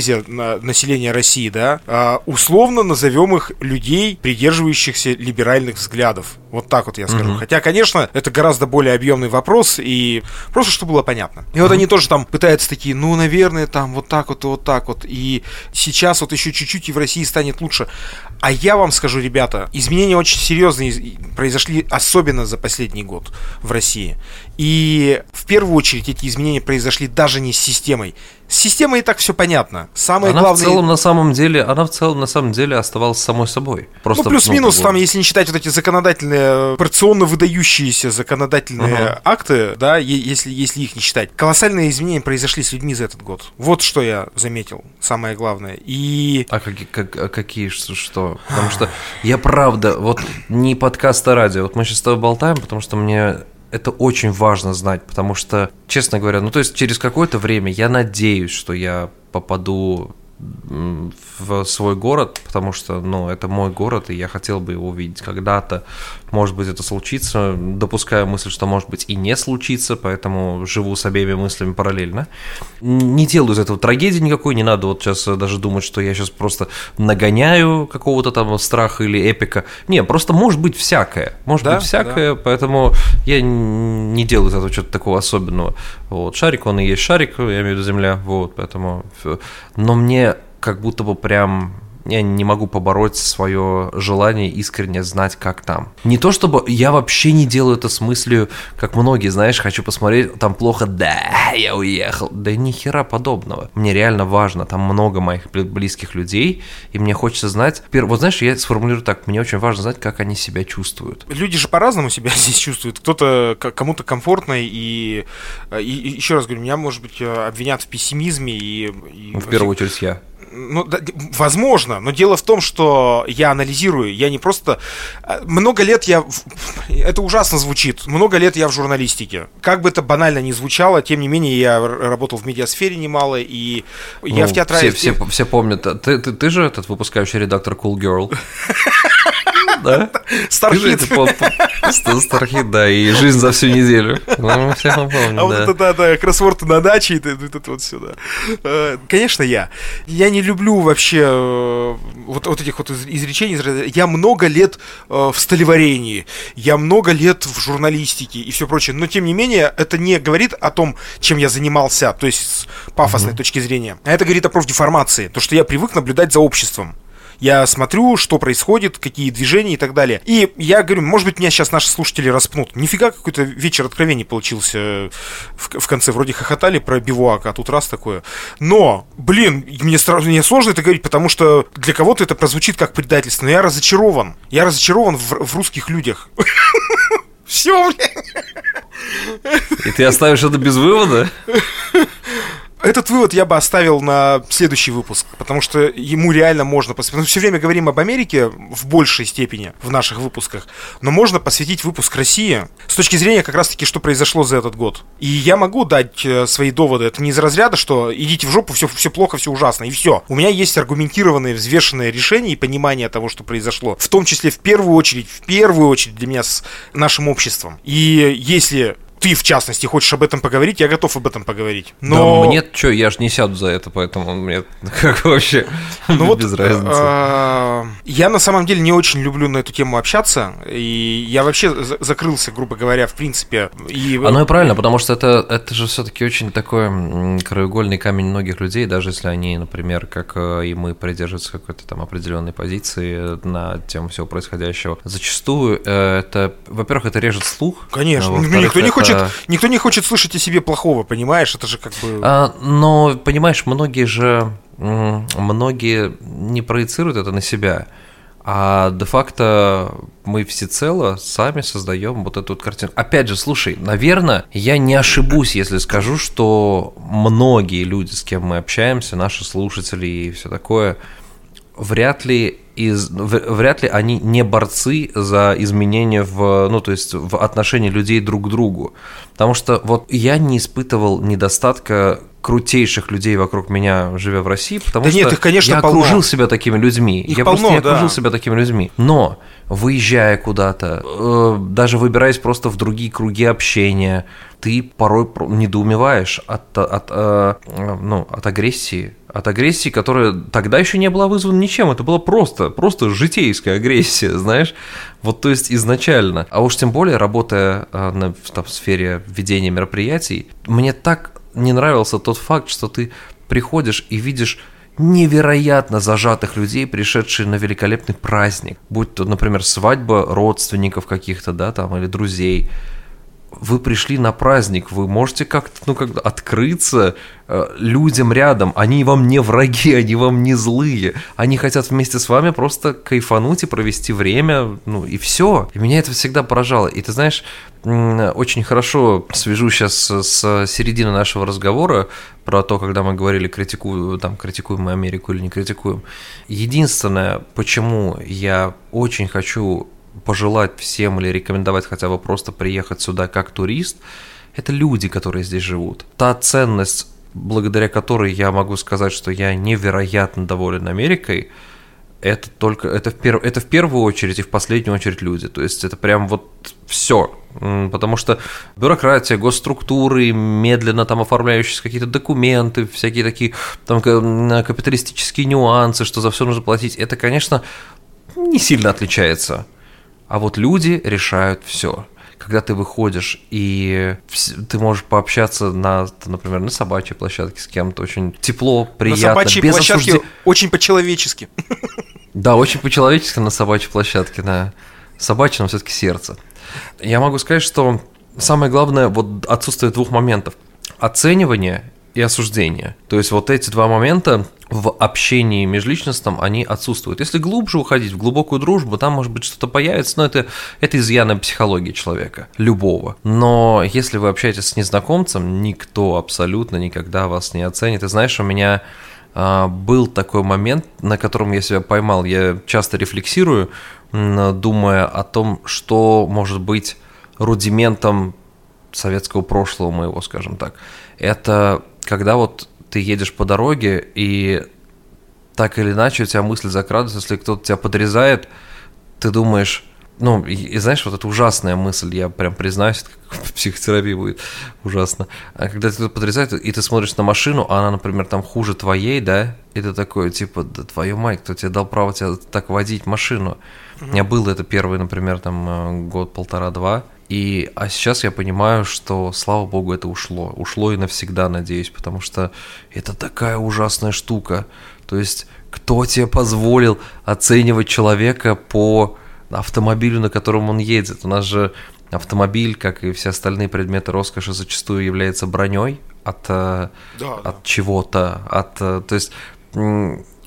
срезе на населения России, да, а, условно назовем их людей, придерживающихся либеральных взглядов. Вот так вот я скажу. Угу. Хотя, конечно, это гораздо более объемный вопрос, и просто чтобы было понятно. И вот они тоже там пытаются такие, ну, наверное, там вот так вот и вот так вот. И сейчас вот еще чуть-чуть и в России станет лучше. А я вам скажу, ребята, изменения очень серьезные произошли, особенно за последний год в России. И в первую очередь эти изменения произошли даже не с системой. С системой и так все понятно. Самое она главное... в целом на самом деле, она в целом на самом деле оставалась самой собой. Просто, ну плюс-минус ну, там, если не считать вот эти законодательные, порционно выдающиеся законодательные uh-huh. акты, да, если если их не считать, колоссальные изменения произошли с людьми за этот год. Вот что я заметил, самое главное. И а какие как, а какие что? Потому что я правда вот не подкаст а радио. Вот мы сейчас с тобой болтаем, потому что мне это очень важно знать, потому что, честно говоря, ну то есть через какое-то время я надеюсь, что я попаду в свой город, потому что, ну, это мой город, и я хотел бы его увидеть когда-то. Может быть, это случится. Допускаю мысль, что, может быть, и не случится, поэтому живу с обеими мыслями параллельно. Не делаю из этого трагедии никакой, не надо вот сейчас даже думать, что я сейчас просто нагоняю какого-то там страха или эпика. Не, просто может быть всякое. Может да, быть всякое, да. поэтому я не делаю из этого что-то такого особенного. Вот. Шарик, он и есть шарик, я имею в виду земля, вот, поэтому... Но мне как будто бы прям я не могу побороть свое желание искренне знать, как там. Не то чтобы я вообще не делаю это с мыслью, как многие, знаешь, хочу посмотреть, там плохо, да, я уехал. Да ни хера подобного. Мне реально важно, там много моих близких людей, и мне хочется знать, вот знаешь, я сформулирую так, мне очень важно знать, как они себя чувствуют. Люди же по-разному себя здесь чувствуют. Кто-то, кому-то комфортно, и, и, и еще раз говорю, меня, может быть, обвинят в пессимизме. И, и в первую очередь я ну, да, возможно, но дело в том, что я анализирую, я не просто... А, много лет я... Это ужасно звучит. Много лет я в журналистике. Как бы это банально ни звучало, тем не менее, я работал в медиасфере немало, и ну, я в театре... Все, все, все помнят. Ты, ты, ты же этот выпускающий редактор Cool Girl? да? Стархит. Стархит, да, и жизнь за всю неделю. Ну, помню, А вот это, да, да, кроссворд на даче, и это вот сюда. Э, конечно, я. Я не люблю вообще э, вот, вот этих вот изречений. Я много лет э, в столеварении, я много лет в журналистике и все прочее. Но, тем не менее, это не говорит о том, чем я занимался, то есть с пафосной точки зрения. А это говорит о профдеформации. То, что я привык наблюдать за обществом я смотрю, что происходит, какие движения и так далее. И я говорю, может быть, меня сейчас наши слушатели распнут. Нифига какой-то вечер откровений получился в, в конце. Вроде хохотали про бивуак, а тут раз такое. Но, блин, мне, мне сложно это говорить, потому что для кого-то это прозвучит как предательство. Но я разочарован. Я разочарован в, в русских людях. Все, блин. И ты оставишь это без вывода? Этот вывод я бы оставил на следующий выпуск, потому что ему реально можно посвятить. Мы все время говорим об Америке в большей степени в наших выпусках, но можно посвятить выпуск России с точки зрения как раз-таки, что произошло за этот год. И я могу дать э, свои доводы. Это не из разряда, что идите в жопу, все, все плохо, все ужасно, и все. У меня есть аргументированные, взвешенные решения и понимание того, что произошло. В том числе, в первую очередь, в первую очередь для меня с нашим обществом. И если ты, в частности, хочешь об этом поговорить, я готов об этом поговорить. Но да, мне что, я же не сяду за это, поэтому мне как вообще ну вот, без разницы. А, я на самом деле не очень люблю на эту тему общаться, и я вообще закрылся, грубо говоря, в принципе. И... Оно и правильно, потому что это, это же все-таки очень такой краеугольный камень многих людей, даже если они, например, как э, и мы, придерживаются какой-то там определенной позиции на тему всего происходящего. Зачастую э, это, во-первых, это режет слух. Конечно, никто не хочет хочет, никто не хочет слышать о себе плохого, понимаешь? Это же как бы... А, но, понимаешь, многие же, многие не проецируют это на себя. А де-факто мы всецело сами создаем вот эту вот картину. Опять же, слушай, наверное, я не ошибусь, если скажу, что многие люди, с кем мы общаемся, наши слушатели и все такое, вряд ли из, вряд ли они не борцы за изменения в, ну, то есть в отношении людей друг к другу. Потому что вот я не испытывал недостатка крутейших людей вокруг меня, живя в России, потому да что нет, их, конечно, я полно. окружил себя такими людьми. Их я полно, просто не окружил да. себя такими людьми. Но выезжая куда-то, э, даже выбираясь просто в другие круги общения, ты порой недоумеваешь от, от, э, ну, от агрессии, от агрессии, которая тогда еще не была вызвана ничем, это была просто, просто житейская агрессия, знаешь, вот то есть изначально. А уж тем более, работая э, на, там, в сфере ведения мероприятий, мне так не нравился тот факт, что ты приходишь и видишь невероятно зажатых людей, пришедшие на великолепный праздник. Будь то, например, свадьба родственников каких-то, да, там, или друзей вы пришли на праздник, вы можете как-то, ну, как открыться э, людям рядом. Они вам не враги, они вам не злые. Они хотят вместе с вами просто кайфануть и провести время, ну, и все. И меня это всегда поражало. И ты знаешь, очень хорошо свяжу сейчас с середины нашего разговора про то, когда мы говорили, критикую, там, критикуем мы Америку или не критикуем. Единственное, почему я очень хочу пожелать всем или рекомендовать хотя бы просто приехать сюда как турист, это люди, которые здесь живут. Та ценность, благодаря которой я могу сказать, что я невероятно доволен Америкой, это только это в, перв, это в первую очередь и в последнюю очередь люди. То есть это прям вот все. Потому что бюрократия, госструктуры, медленно там оформляющиеся какие-то документы, всякие такие там капиталистические нюансы, что за все нужно платить, это, конечно, не сильно отличается а вот люди решают все. Когда ты выходишь и ты можешь пообщаться на, например, на собачьей площадке с кем-то очень тепло, приятно, на собачьей без площадке осуждения. очень по-человечески. Да, очень по-человечески на собачьей площадке, на собачьем все-таки сердце. Я могу сказать, что самое главное вот отсутствие двух моментов: оценивание и осуждение. То есть вот эти два момента в общении межличностном они отсутствуют. Если глубже уходить в глубокую дружбу, там может быть что-то появится, но это, это изъяны психологии человека, любого. Но если вы общаетесь с незнакомцем, никто абсолютно никогда вас не оценит. И знаешь, у меня а, был такой момент, на котором я себя поймал. Я часто рефлексирую, думая о том, что может быть рудиментом советского прошлого моего, скажем так. Это когда вот ты едешь по дороге, и так или иначе у тебя мысль закрадывается, если кто-то тебя подрезает, ты думаешь, ну, и, и знаешь, вот эта ужасная мысль, я прям признаюсь, это как в психотерапии будет ужасно. А когда тебя подрезает, и ты смотришь на машину, а она, например, там хуже твоей, да, и ты такой, типа, да твою мать, кто тебе дал право тебя так водить машину? У меня было это первый, например, там э, год, полтора-два, и, а сейчас я понимаю, что, слава богу, это ушло. Ушло и навсегда, надеюсь, потому что это такая ужасная штука. То есть, кто тебе позволил оценивать человека по автомобилю, на котором он едет? У нас же автомобиль, как и все остальные предметы роскоши, зачастую является броней от, э, да, от да. чего-то, от, э, то есть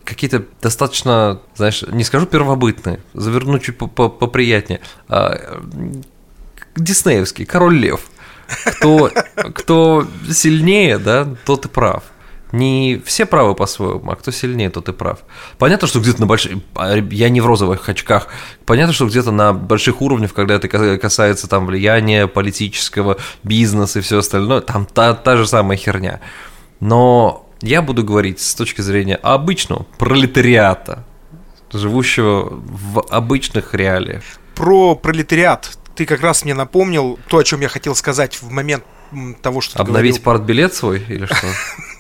какие-то достаточно, знаешь, не скажу первобытные, заверну чуть поприятнее, а, диснеевский, король лев. Кто, кто сильнее, да, тот и прав. Не все правы по-своему, а кто сильнее, тот и прав. Понятно, что где-то на больших... Я не в розовых очках. Понятно, что где-то на больших уровнях, когда это касается там влияния политического, бизнеса и все остальное, там та, та же самая херня. Но я буду говорить с точки зрения обычного пролетариата, живущего в обычных реалиях. Про пролетариат ты как раз мне напомнил то, о чем я хотел сказать в момент того, что Обновить партбилет свой или что?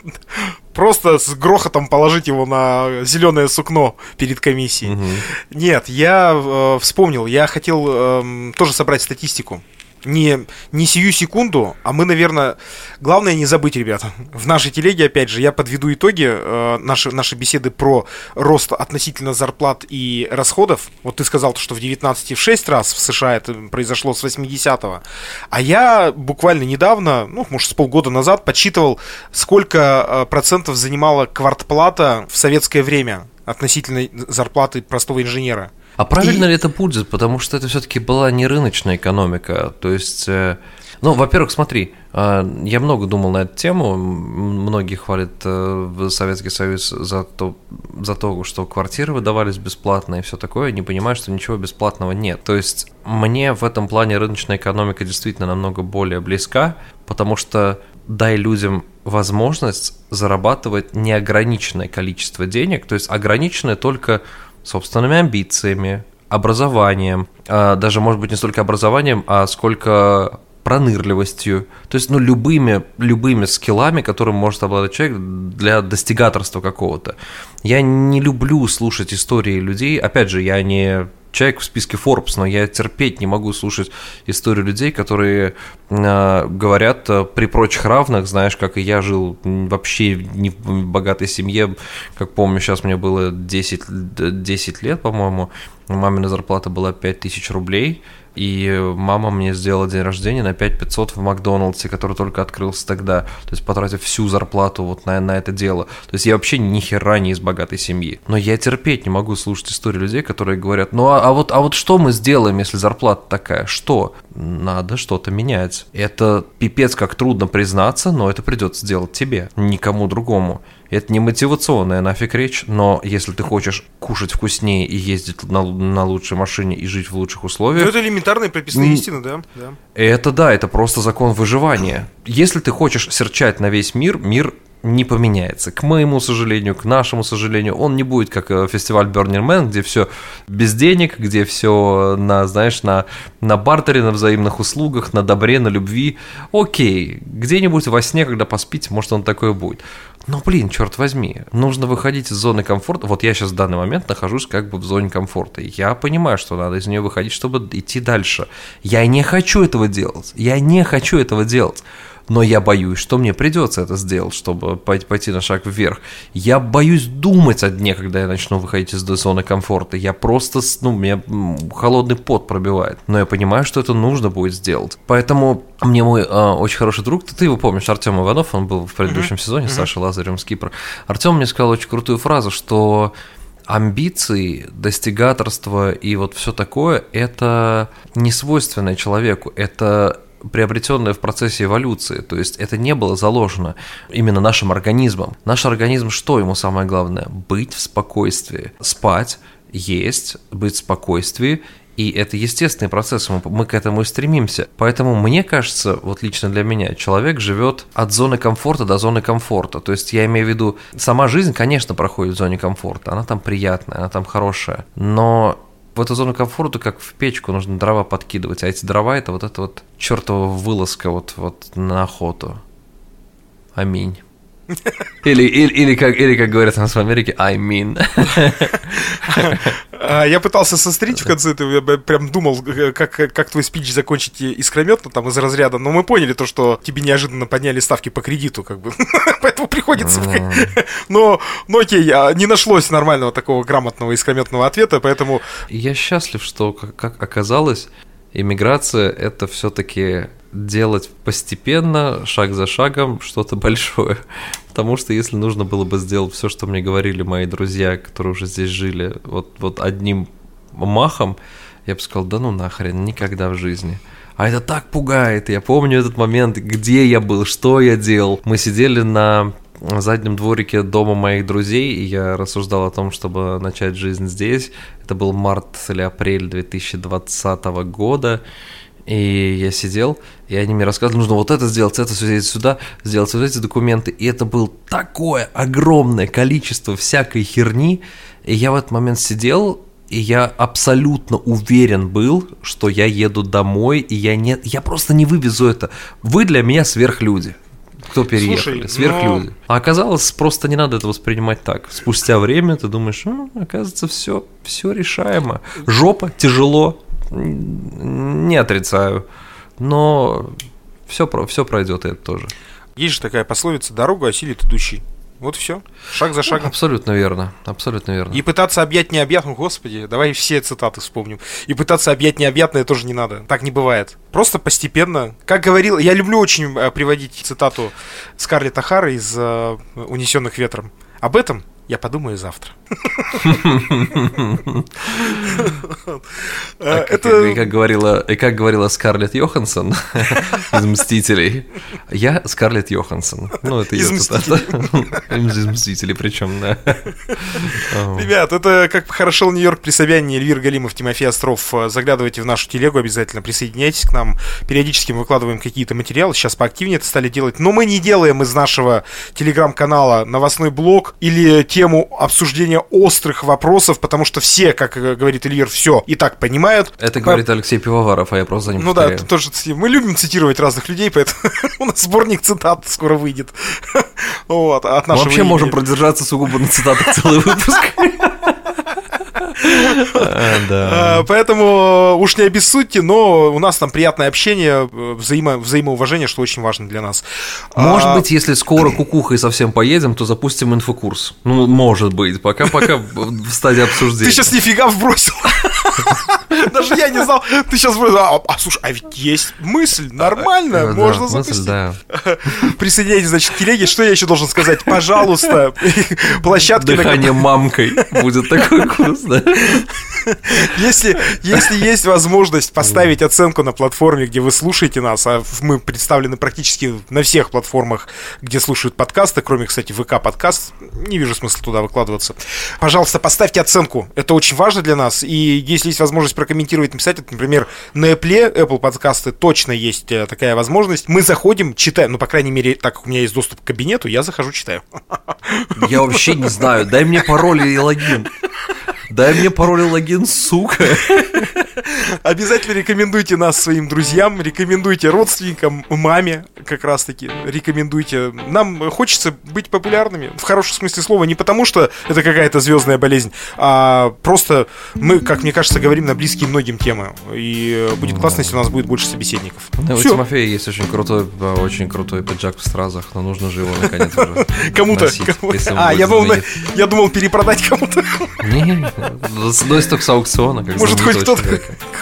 Просто с грохотом положить его на зеленое сукно перед комиссией. Угу. Нет, я э, вспомнил, я хотел э, тоже собрать статистику не, не сию секунду, а мы, наверное, главное не забыть, ребята. В нашей телеге, опять же, я подведу итоги э, нашей, нашей беседы про рост относительно зарплат и расходов. Вот ты сказал, что в 19 в 6 раз в США это произошло с 80-го. А я буквально недавно, ну, может, с полгода назад подсчитывал, сколько э, процентов занимала квартплата в советское время относительно зарплаты простого инженера. А правильно и... ли это будет? Потому что это все-таки была не рыночная экономика. То есть э, ну, во-первых, смотри, а, я много думал на эту тему. Многие хвалят э, Советский Союз за то, за то, что квартиры выдавались бесплатно и все такое. Не понимаю, что ничего бесплатного нет. То есть мне в этом плане рыночная экономика действительно намного более близка, потому что дай людям возможность зарабатывать неограниченное количество денег, то есть ограниченное только собственными амбициями, образованием, а, даже, может быть, не столько образованием, а сколько пронырливостью, то есть, ну, любыми, любыми скиллами, которым может обладать человек для достигаторства какого-то. Я не люблю слушать истории людей, опять же, я не человек в списке Forbes, но я терпеть не могу слушать историю людей, которые э, говорят э, при прочих равных, знаешь, как и я жил вообще не в богатой семье, как помню, сейчас мне было 10, 10 лет, по-моему, мамина зарплата была 5000 рублей, и мама мне сделала день рождения на 5500 в Макдональдсе, который только открылся тогда, то есть потратив всю зарплату вот на, на это дело. То есть я вообще ни хера не из богатой семьи. Но я терпеть не могу слушать истории людей, которые говорят, ну а, а, вот, а вот что мы сделаем, если зарплата такая? Что? Надо что-то менять. Это пипец как трудно признаться, но это придется сделать тебе, никому другому. Это не мотивационная нафиг речь, но если ты хочешь кушать вкуснее и ездить на, на лучшей машине и жить в лучших условиях... Ну, это элементарные прописные истины, да? да? Это да, это просто закон выживания. Если ты хочешь серчать на весь мир, мир не поменяется. К моему сожалению, к нашему сожалению, он не будет как э, фестиваль Burning Man, где все без денег, где все на, знаешь, на, на бартере, на взаимных услугах, на добре, на любви. Окей, где-нибудь во сне, когда поспите, может он такое будет. Но, блин, черт возьми, нужно выходить из зоны комфорта. Вот я сейчас в данный момент нахожусь как бы в зоне комфорта. Я понимаю, что надо из нее выходить, чтобы идти дальше. Я не хочу этого делать. Я не хочу этого делать но я боюсь, что мне придется это сделать, чтобы пойти на шаг вверх. Я боюсь думать о дне, когда я начну выходить из зоны комфорта. Я просто, ну, меня холодный пот пробивает. Но я понимаю, что это нужно будет сделать. Поэтому мне мой э, очень хороший друг, ты, ты его помнишь, Артем Иванов, он был в предыдущем uh-huh. сезоне, uh-huh. Саша Лазарем с Кипра. Артем мне сказал очень крутую фразу, что амбиции, достигаторство и вот все такое, это не свойственное человеку, это приобретенное в процессе эволюции. То есть это не было заложено именно нашим организмом. Наш организм что ему самое главное? Быть в спокойствии. Спать, есть, быть в спокойствии и это естественный процесс, мы, к этому и стремимся. Поэтому мне кажется, вот лично для меня, человек живет от зоны комфорта до зоны комфорта. То есть я имею в виду, сама жизнь, конечно, проходит в зоне комфорта, она там приятная, она там хорошая, но в эту зону комфорта, как в печку, нужно дрова подкидывать, а эти дрова это вот эта вот чертова вылазка вот, вот на охоту. Аминь. Или, или, или, как, или, как говорят у нас в Америке, I mean. А, я пытался сострить в конце, я прям думал, э, как, как твой спич закончить искрометно там из разряда, но мы поняли то, что тебе неожиданно подняли ставки по кредиту, как бы, поэтому приходится... но, но окей, а, не нашлось нормального такого грамотного искрометного ответа, поэтому... Я счастлив, что, как оказалось, иммиграция — это все-таки делать постепенно, шаг за шагом, что-то большое. Потому что если нужно было бы сделать все, что мне говорили мои друзья, которые уже здесь жили, вот, вот одним махом, я бы сказал, да ну нахрен, никогда в жизни. А это так пугает. Я помню этот момент, где я был, что я делал. Мы сидели на заднем дворике дома моих друзей, и я рассуждал о том, чтобы начать жизнь здесь. Это был март или апрель 2020 года. И я сидел, и они мне рассказывали, нужно вот это сделать, это сделать сюда, сделать вот эти документы. И это было такое огромное количество всякой херни. И я в этот момент сидел, и я абсолютно уверен был, что я еду домой, и я не, я просто не вывезу это. Вы для меня сверхлюди. Кто переехали? Слушай, сверхлюди. Но... А оказалось, просто не надо это воспринимать так. Спустя время ты думаешь, ну, оказывается, все, все решаемо. Жопа, тяжело, не отрицаю. Но все, все пройдет, это тоже. Есть же такая пословица «дорогу осилит идущий». Вот все. Шаг за шагом. Абсолютно верно. Абсолютно верно. И пытаться объять необъятное, господи, давай все цитаты вспомним. И пытаться объять необъятное тоже не надо. Так не бывает. Просто постепенно. Как говорил, я люблю очень э, приводить цитату Скарлетта Хара из uh, «Унесенных ветром». Об этом Я подумаю завтра. Это... И как говорила, и как говорила Скарлетт Йоханссон из «Мстителей», я Скарлетт Йоханссон. Ну, это ее цитата. Из «Мстителей» причем, да. Ребят, это как хорошо Нью-Йорк при Собянине, Эльвир Галимов, Тимофей Остров. Заглядывайте в нашу телегу обязательно, присоединяйтесь к нам. Периодически мы выкладываем какие-то материалы, сейчас поактивнее это стали делать. Но мы не делаем из нашего телеграм-канала новостной блог или тему обсуждения острых вопросов, потому что все, как говорит Эльвир, все и так понимают. Это говорит Алексей Пивоваров, а я просто за ним Ну повторяю. да, тоже мы любим цитировать разных людей, поэтому у нас сборник цитат скоро выйдет. вот, от нашего Вообще можем продержаться сугубо на цитатах целый выпуск. А, поэтому уж не обессудьте, но у нас там приятное общение, взаимо, взаимоуважение, что очень важно для нас. Может а, быть, если скоро кукухой совсем поедем, то запустим инфокурс. Ну, может быть, пока-пока в стадии обсуждения. Ты сейчас нифига вбросил. Даже я не знал. Ты сейчас а, а слушай, а ведь есть мысль, нормально, можно запустить. Присоединяйтесь, значит, к телеге. Что я еще должен сказать? Пожалуйста, площадки... Дыхание мамкой будет такой курс, да. Если, если есть возможность поставить оценку на платформе, где вы слушаете нас, а мы представлены практически на всех платформах, где слушают подкасты, кроме, кстати, ВК подкаст, не вижу смысла туда выкладываться. Пожалуйста, поставьте оценку. Это очень важно для нас. И если есть возможность прокомментировать, написать, это, например, на Apple, Apple подкасты точно есть э, такая возможность. Мы заходим, читаем, ну, по крайней мере, так как у меня есть доступ к кабинету, я захожу, читаю. Я вообще не знаю. Дай мне пароль и логин. Дай мне пароль и логин, сука. Обязательно рекомендуйте нас своим друзьям, рекомендуйте родственникам, маме как раз-таки, рекомендуйте. Нам хочется быть популярными, в хорошем смысле слова, не потому что это какая-то звездная болезнь, а просто мы, как мне кажется, говорим на близкие многим темы. И будет классно, если у нас будет больше собеседников. Да, у Тимофея есть очень крутой, очень крутой пиджак в стразах, но нужно же его наконец Кому-то. А, я думал, я думал перепродать кому-то. Не, Носит только с аукциона. Как Может, хоть кто-то,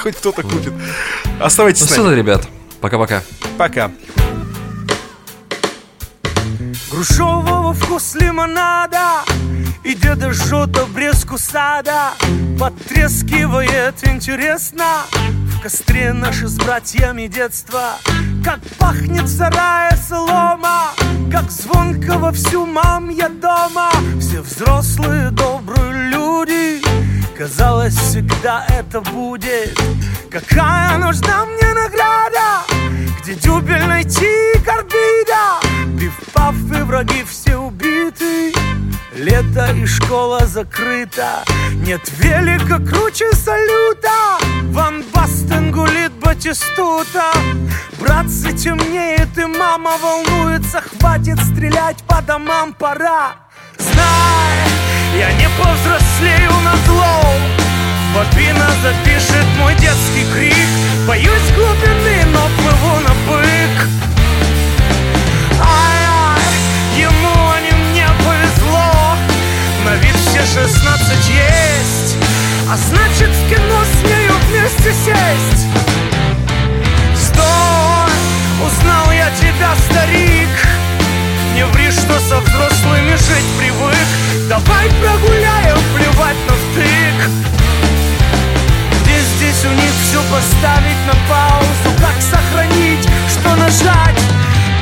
хоть кто-то купит. Оставайтесь ну, с нами. Ну ребят. Пока-пока. Пока. Грушевого вкус лимонада И деда жжет обрезку сада Потрескивает интересно В костре наши с братьями детства Как пахнет сарая солома Как звонко во всю мам я дома Все взрослые добрые люди Казалось, всегда это будет. Какая нужна мне награда? Где дюбель найти карбида Пив-паф и враги все убиты. Лето и школа закрыта. Нет велика круче салюта. Ван Бастен гулит Батистута. Братцы темнеет и мама волнуется. Хватит стрелять по домам, пора. Знай, я не повзрослею на зло. Бобина запишет мой детский крик. Боюсь глубины, но плыву на бык. Ай-ай, ему, не мне повезло. На вид все шестнадцать есть. А значит в кино смею вместе сесть. Стой, узнал я тебя, старик не ври, что со взрослыми жить привык. Давай прогуляем, плевать на втык. Здесь, здесь у них все поставить на паузу. Как сохранить, что нажать?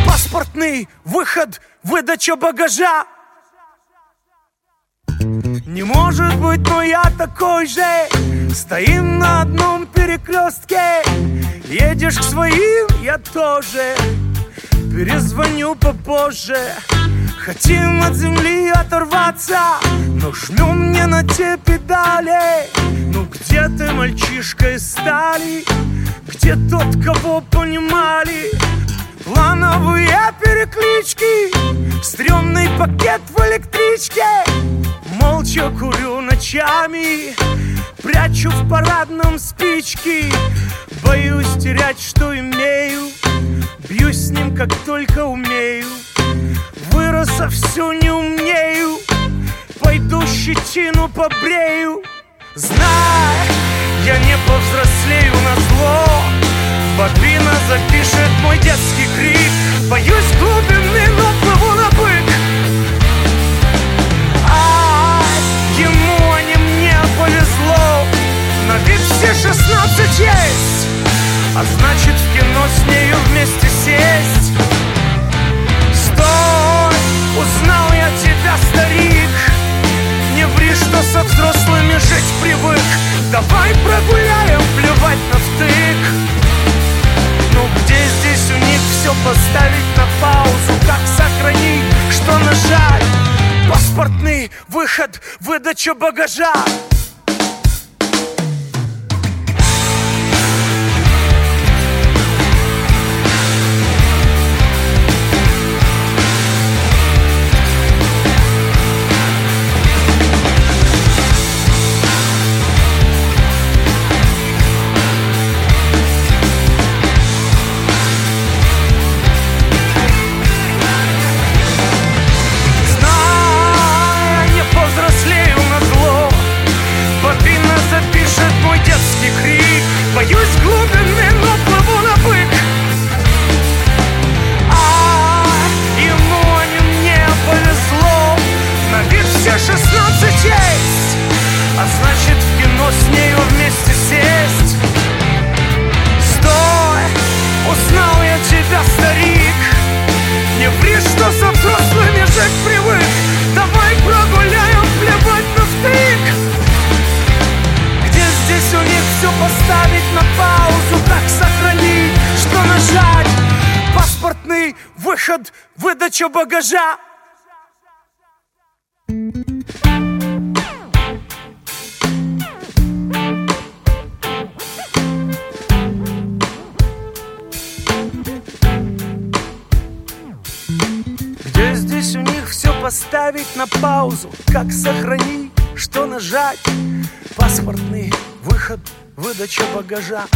Паспортный выход, выдача багажа. Не может быть, но я такой же. Стоим на одном перекрестке Едешь к своим, я тоже Перезвоню попозже. Хотим от земли оторваться Но жмем не на те педали. Ну где ты, мальчишка из стали? Где тот, кого понимали? Плановые переклички Стремный пакет в электричке. Молча курю ночами Прячу в парадном спички Боюсь терять, что имею Бьюсь с ним, как только умею. Вырос, а всю не умею Пойду щетину побрею. Знай, я не повзрослею на зло. Бобина запишет мой детский крик. Боюсь глубины, но плыву на бык. Ай, ему, а не мне повезло. На вид все шестнадцать есть. А значит в кино с нею вместе сесть. Стой, узнал я тебя, старик. Не ври, что со взрослыми жить привык. Давай прогуляем, плевать на втык. Ну где здесь у них все поставить на паузу? Как сохранить, что нажать? Паспортный выход, выдача багажа багажа. Где здесь у них все поставить на паузу? Как сохранить, что нажать? Паспортный выход, выдача багажа.